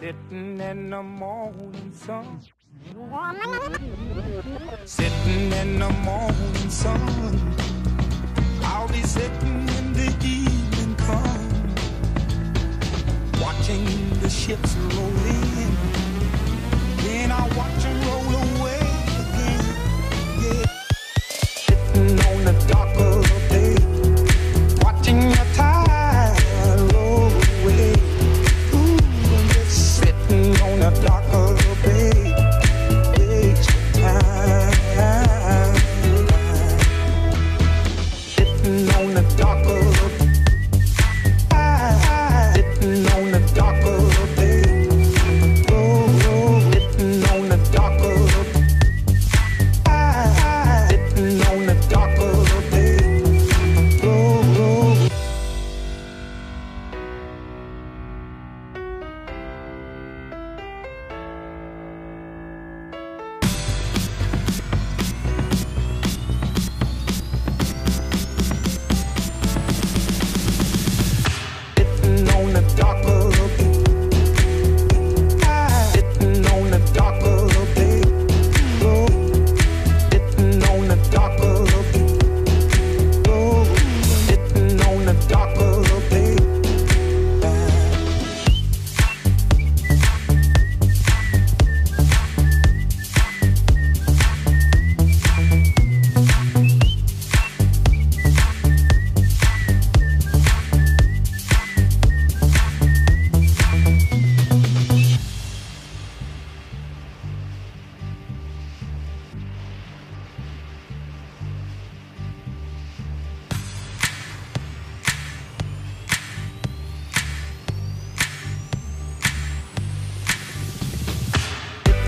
Sitting in the morning sun. Sitting in the morning sun. I'll be sitting in the evening sun. Watching the ships roll in.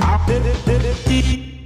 I did it, did it, did it.